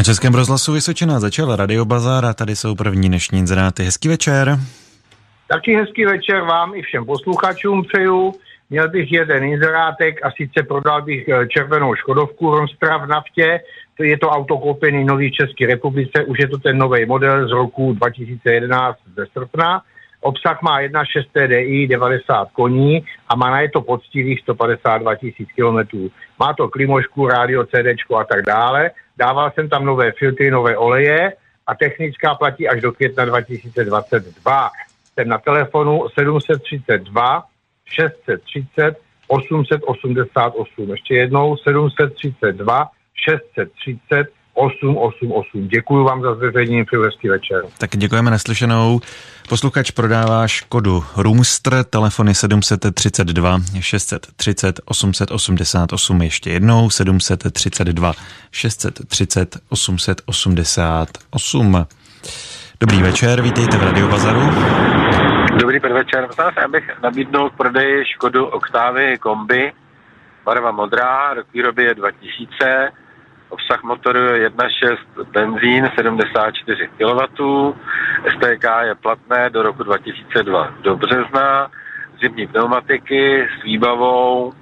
Na Českém rozhlasu Vysočina začal radiobazár a tady jsou první dnešní inzeráty. Hezký večer. Taky hezký večer vám i všem posluchačům přeju. Měl bych jeden inzerátek a sice prodal bych eh, červenou Škodovku Romstra v naftě. To je to auto koupený nový v České republice, už je to ten nový model z roku 2011 ze srpna. Obsah má 1.6 TDI, 90 koní a má na je to poctivých 152 tisíc kilometrů. Má to klimošku, rádio, CD a tak dále. Dával jsem tam nové filtry, nové oleje a technická platí až do května 2022. Jsem na telefonu 732 630 888. Ještě jednou 732 630 888. Děkuji vám za zveřejnění, přeju hezký večer. Tak děkujeme naslyšenou. Posluchač prodává Škodu Roomster, telefony 732 630 888, ještě jednou 732 630 888. Dobrý večer, vítejte v Radio Bazaru. Dobrý podvečer. Já bych nabídnul k prodeji Škodu Oktávy kombi, barva modrá, rok výroby je 2000, obsah motoru je 1.6 benzín, 74 kW, STK je platné do roku 2002 do března, zimní pneumatiky s výbavou,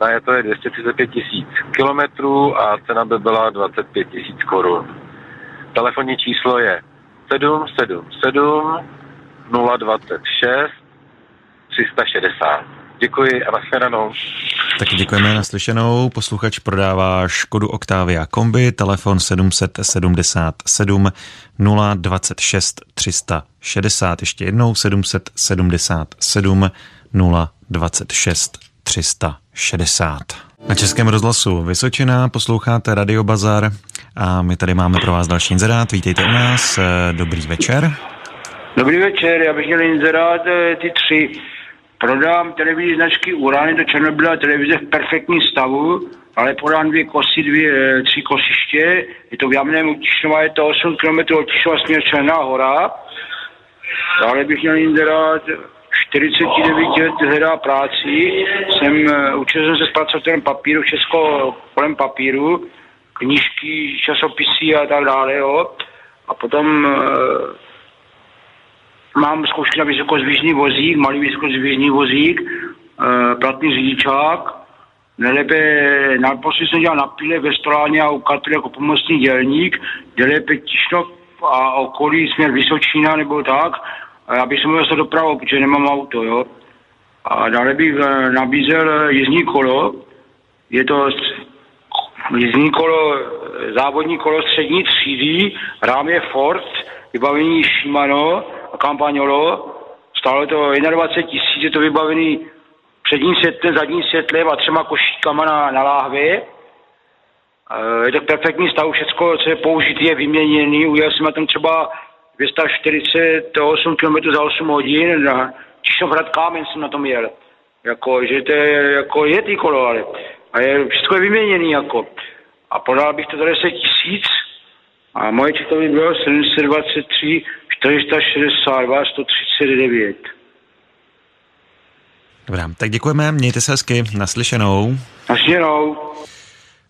na je to je 235 tisíc kilometrů a cena by byla 25 tisíc korun. Telefonní číslo je 777 026 360. Děkuji a nashledanou. Taky děkujeme na slyšenou. Posluchač prodává Škodu Octavia Kombi, telefon 777 026 360. Ještě jednou 777 026 360. Na Českém rozhlasu Vysočina posloucháte Radio Bazar a my tady máme pro vás další inzerát. Vítejte u nás. Dobrý večer. Dobrý večer, já bych měl inzerát eh, ty tři Prodám televizi značky Urány do Černobyla televize v perfektním stavu, ale podám dvě kosy, dvě, eh, tři kosiště. Je to v Jamném Utišnova, je to 8 km od Tišova směr Černá hora. Dále bych měl inzerát 49 let hledá práci. Jsem, eh, učil jsem se zpracovatelem papíru, Česko kolem papíru, knížky, časopisy a tak dále, jo. A potom eh, Mám zkoušky na vysokozvěžný vozík, malý vysokozvěžný vozík, e, platný řidičák, nejlépe naposledy jsem dělal na píle ve Stoláně a u Katry jako pomocný dělník, nejlépe Tišnov a okolí směr Vysočína nebo tak, a já bych se dopravou, protože nemám auto, jo. A dále bych e, nabízel jízdní kolo, je to jízdní kolo, závodní kolo střední třídy, rám je Ford, vybavení Shimano, kampaňolo, stálo to 21 tisíc, je to vybavený předním světlem, zadním světlem a třema košíkama na, na láhvě. Je to perfektní stav, všechno, co je použité, je vyměněný. Ujel jsem na tom třeba 248 km za 8 hodin. Na Čišohrad Kámen jsem na tom jel. Jako, že to je, jako je ty kolo, ale a je, všechno je vyměněný, jako. A podal bych to za 10 tisíc a moje číslo by bylo 723 462 139. Dobrá, tak děkujeme, mějte se hezky, naslyšenou. Naslyšenou.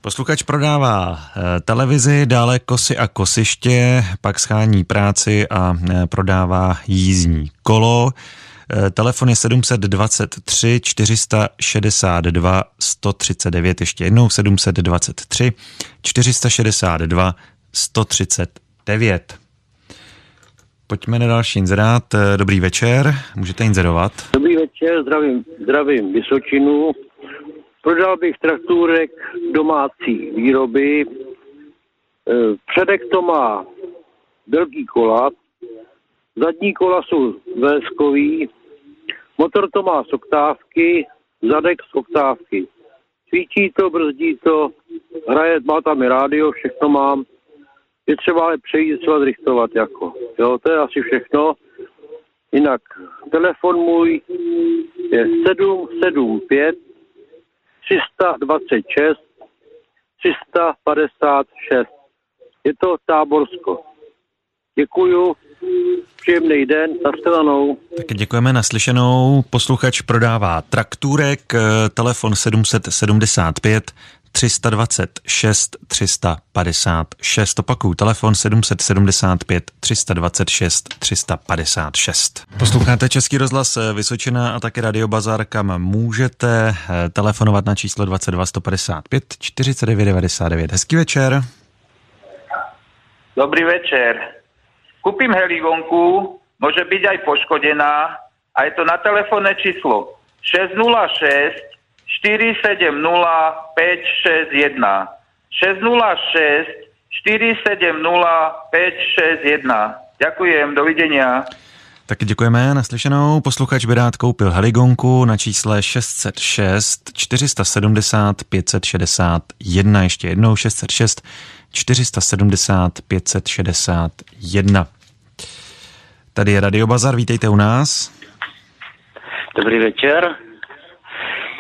Posluchač prodává eh, televizi, dále kosy a kosiště, pak schání práci a eh, prodává jízdní kolo. Eh, telefon je 723 462 139, ještě jednou 723 462 139. Pojďme na další inzerát. Dobrý večer, můžete inzerovat. Dobrý večer, zdravím, zdravím Vysočinu. Prodal bych traktůrek domácí výroby. E, předek to má velký kola, zadní kola jsou véskový, motor to má soktávky, zadek soktávky. Svítí to, brzdí to, hraje, má tam i rádio, všechno mám je třeba ale přejít, třeba zrichtovat jako. Jo, to je asi všechno. Jinak telefon můj je 775 326 356. Je to Táborsko. Děkuju, příjemný den, nashledanou. Tak děkujeme naslyšenou. Posluchač prodává traktůrek, telefon 775 326 356. Opakuju, telefon 775 326 356. Posloucháte Český rozhlas Vysočina a také Radio Bazar, kam můžete eh, telefonovat na číslo 22 155 49 99. Hezký večer. Dobrý večer. Kúpim heligónku, môže byť aj poškodená a je to na telefónne číslo 606 470 561. 606 470 561. Ďakujem, dovidenia. Taky děkujeme, naslyšenou. Posluchač by rád koupil heligonku na čísle 606 470 561. Ještě jednou 606 470 561. Tady je Radio Bazar, vítejte u nás. Dobrý večer.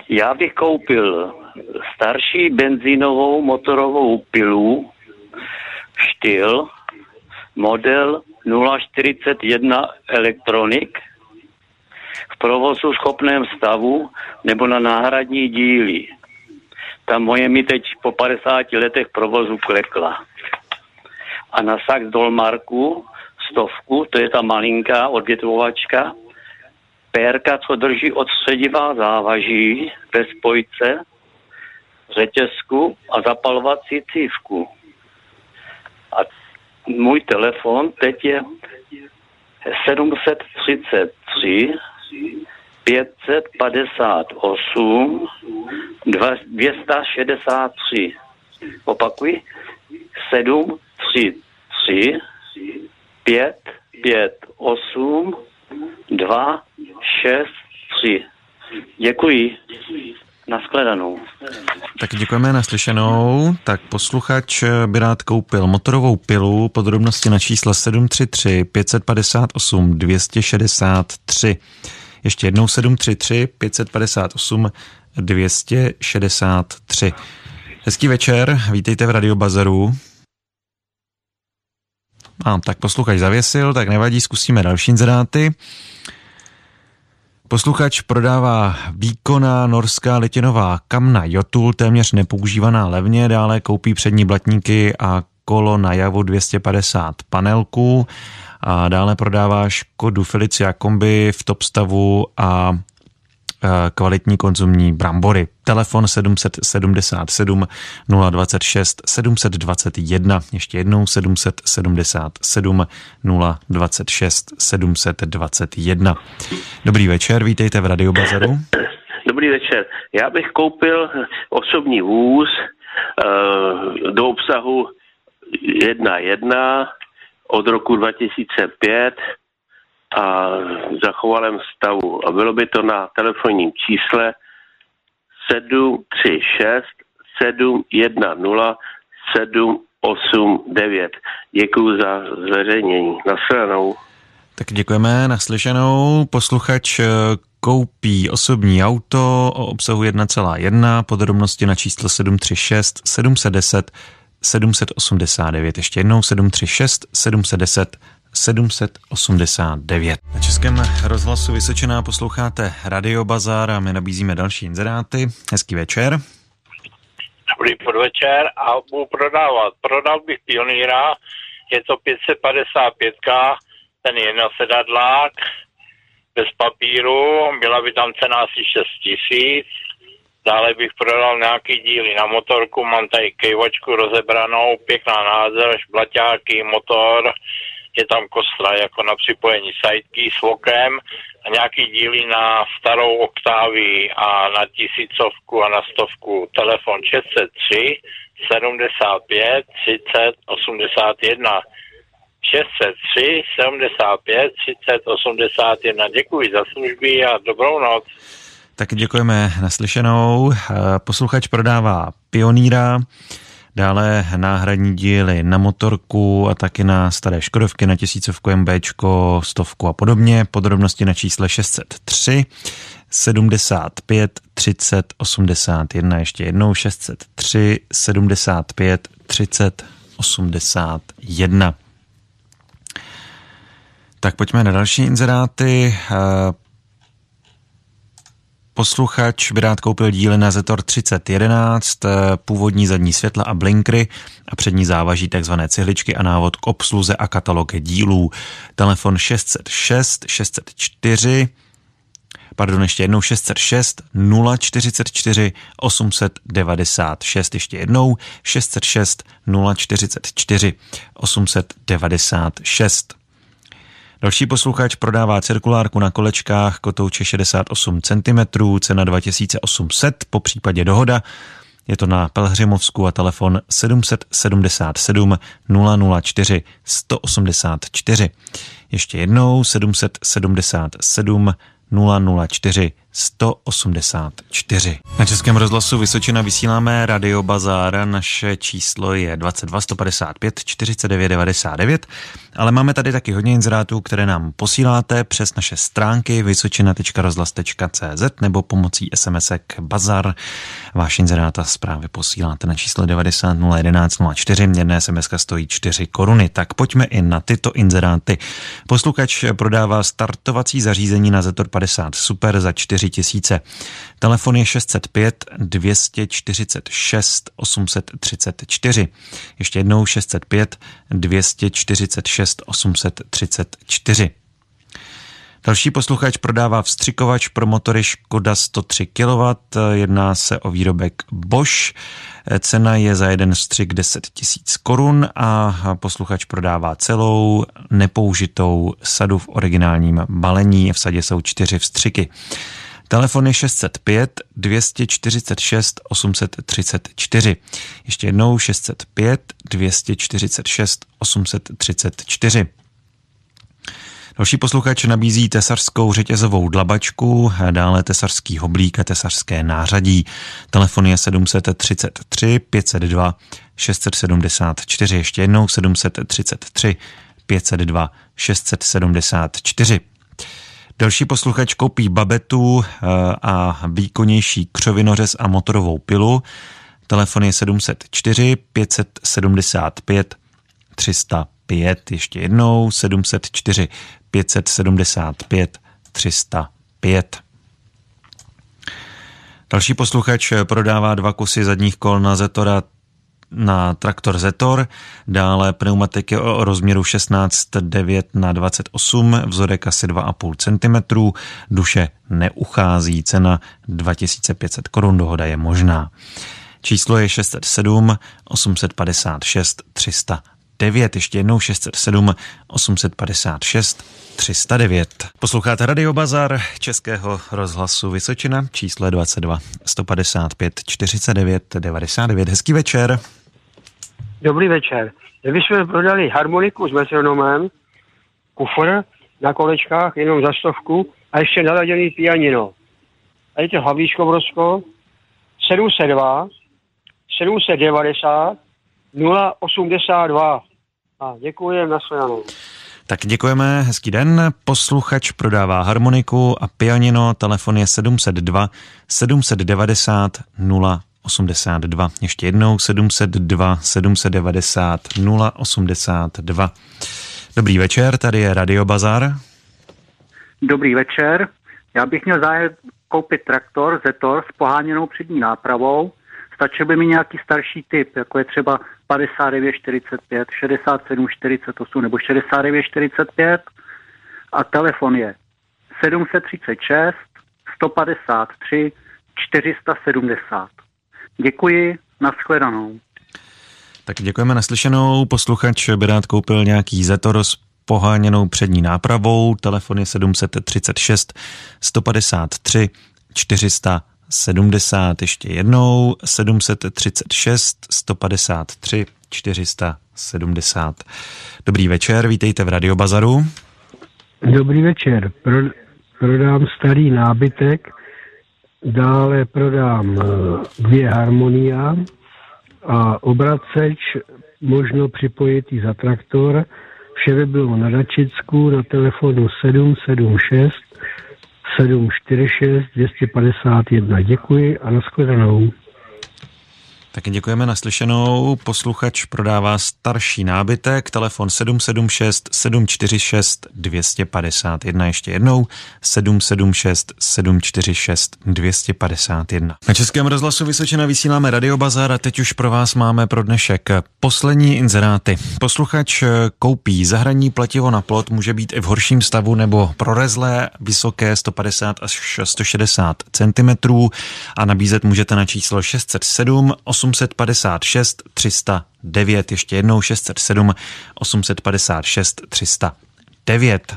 Já bych koupil starší benzínovou motorovou pilu štýl model 041 Electronic v provozu schopném stavu nebo na náhradní díly. Ta moje mi teď po 50 letech provozu klekla. A na Sax Dolmarku stovku, to je ta malinká odvětvovačka, pérka, co drží od střediva závaží bez spojce, řetězku a zapalovací cívku. A můj telefon teď je 733 558 263. Opakuji. 733 5 5 8 2 6 3. Děkuji. Naschledanou. Tak děkujeme naslyšenou. Tak posluchač by rád koupil motorovou pilu, podrobnosti na čísla 733 558 263. Ještě jednou 733 558 263. Hezký večer, vítejte v Radio Bazaru. A tak posluchač zavěsil, tak nevadí, zkusíme další inzeráty. Posluchač prodává výkonná norská litinová kamna Jotul, téměř nepoužívaná levně, dále koupí přední blatníky a kolo na javu 250 panelků a dále prodává Škodu Felicia kombi v top stavu a kvalitní konzumní brambory. Telefon 777 026 721, ještě jednou 777 026 721. Dobrý večer, vítejte v Radio Bazaru. Dobrý večer. Já bych koupil osobní vůz uh, do obsahu 1.1 od roku 2005 a zachovalém stavu. A bylo by to na telefonním čísle 736 710 789. Děkuji za zveřejnění. Nasledanou. Tak děkujeme, naslyšenou. Posluchač eh, koupí osobní auto o obsahu 1,1, podrobnosti na číslo 736 710 789. Ještě jednou 736 710 789. Na Českém rozhlasu Vysočená posloucháte Radio Bazar a my nabízíme další inzeráty. Hezký večer. Dobrý podvečer a budu prodávat. Prodal bych pionýra, je to 555, ten je na sedadlák, bez papíru, byla by tam cena asi 6 tisíc. Dále bych prodal nějaký díly na motorku, mám tady kejvočku rozebranou, pěkná nádrž, blaťáky, motor, je tam kostra jako na připojení sajtky s vokem a nějaký díly na starou oktávy a na tisícovku a na stovku. Telefon 603 75 30 81. 603 75 30 81. Děkuji za služby a dobrou noc. Tak děkujeme naslyšenou. Posluchač prodává Pioníra. Dále náhradní díly na motorku a taky na staré Škodovky, na tisícovku MBčko, stovku a podobně. Podrobnosti na čísle 603 75 30 81, ještě jednou 603 75 30 81. Tak pojďme na další inzeráty. Posluchač by rád koupil díly na Zetor 3011, eh, původní zadní světla a blinkry a přední závaží tzv. cihličky a návod k obsluze a katalog dílů. Telefon 606 604 pardon, ještě jednou 606 044 896, ještě jednou 606 044 896. Další posluchač prodává cirkulárku na kolečkách kotouče 68 cm, cena 2800, po případě dohoda. Je to na Pelhřimovsku a telefon 777 004 184. Ještě jednou 777 004 184. Na Českém rozhlasu Vysočina vysíláme Radio Bazár. Naše číslo je 22 155 49 99, ale máme tady taky hodně inzerátů, které nám posíláte přes naše stránky vysočina.rozhlas.cz nebo pomocí SMSek Bazar. Váš inzerát a zprávy posíláte na číslo 90 011 04. Jedna SMS stojí 4 koruny. Tak pojďme i na tyto inzeráty. Posluchač prodává startovací zařízení na Zetor 50 Super za 4 3000. Telefon je 605 246 834. Ještě jednou 605 246 834. Další posluchač prodává vstřikovač pro motory Škoda 103 kW. Jedná se o výrobek Bosch. Cena je za jeden vstřik 10 tisíc korun a posluchač prodává celou nepoužitou sadu v originálním balení. V sadě jsou čtyři vstřiky. Telefon je 605 246 834. Ještě jednou 605 246 834. Další posluchač nabízí tesařskou řetězovou dlabačku, dále tesařský hoblík a tesařské nářadí. Telefon je 733 502 674. Ještě jednou 733 502 674. Další posluchač koupí babetu eh, a výkonnější křovinořez a motorovou pilu. Telefon je 704 575 305. Ještě jednou 704 575 305. Další posluchač prodává dva kusy zadních kol na Zetora na traktor Zetor, dále pneumatiky o rozměru 16,9 na 28, vzorek asi 2,5 cm, duše neuchází, cena 2500 korun, dohoda je možná. Číslo je 607 856 309, ještě jednou 607 856 309. Posloucháte Radio Bazar Českého rozhlasu Vysočina, číslo 22 155 49 99. Hezký večer. Dobrý večer. jsme prodali harmoniku s metronomem, kufr na kolečkách jenom za stovku a ještě naladěný pianino. A je to Havlíčko Brosko 702 790 082. A děkuji, nashledanou. Tak děkujeme, hezký den. Posluchač prodává harmoniku a pianino, telefon je 702 790 082. Ještě jednou 702 790 082. Dobrý večer, tady je Radio Bazar. Dobrý večer. Já bych měl zájem koupit traktor Zetor s poháněnou přední nápravou. Stačil by mi nějaký starší typ, jako je třeba 5945, 6748 nebo 6945 a telefon je 736 153 470. Děkuji, nashledanou. Tak děkujeme naslyšenou. Posluchač by rád koupil nějaký Zetor s poháněnou přední nápravou. Telefon je 736 153 470. Ještě jednou 736 153 470. Dobrý večer, vítejte v Radiobazaru. Dobrý večer. Pro, prodám starý nábytek Dále prodám eh, dvě harmonia a obraceč možno připojit i za traktor. Vše by bylo na Dačicku na telefonu 776 746 251. Děkuji a nashledanou. Taky děkujeme naslyšenou. Posluchač prodává starší nábytek, telefon 776 746 251. Ještě jednou 776 746 251. Na Českém rozhlasu Vysočina vysíláme Radiobazar a teď už pro vás máme pro dnešek poslední inzeráty. Posluchač koupí zahraní plativo na plot, může být i v horším stavu nebo prorezlé, vysoké 150 až 160 cm a nabízet můžete na číslo 607 856 309. Ještě jednou 607 856 309.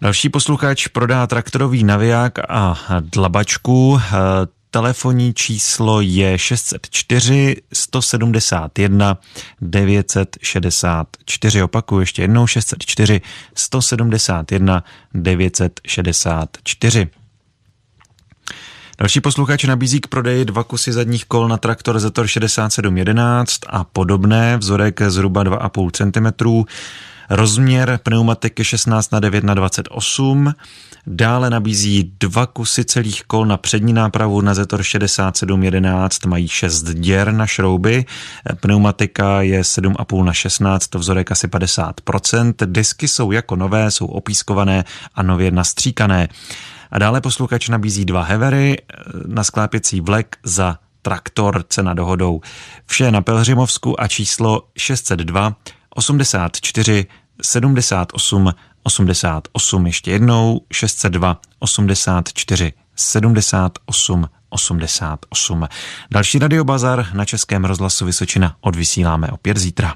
Další posluchač prodá traktorový naviják a dlabačku. Telefonní číslo je 604 171 964. Opakuju ještě jednou 604 171 964. Další posluchač nabízí k prodeji dva kusy zadních kol na traktor Zetor 6711 a podobné, vzorek zhruba 2,5 cm, rozměr pneumatiky 16 na 9 na 28 Dále nabízí dva kusy celých kol na přední nápravu na Zetor 6711, mají 6 děr na šrouby, pneumatika je 7,5 na 16, to vzorek asi 50%, disky jsou jako nové, jsou opískované a nově nastříkané. A dále posluchač nabízí dva hevery na sklápěcí vlek za traktor, cena dohodou. Vše na Pelhřimovsku a číslo 602 84 78 88, ještě jednou 602 84 78 88. Další radiobazar na Českém rozhlasu Vysočina odvysíláme opět zítra.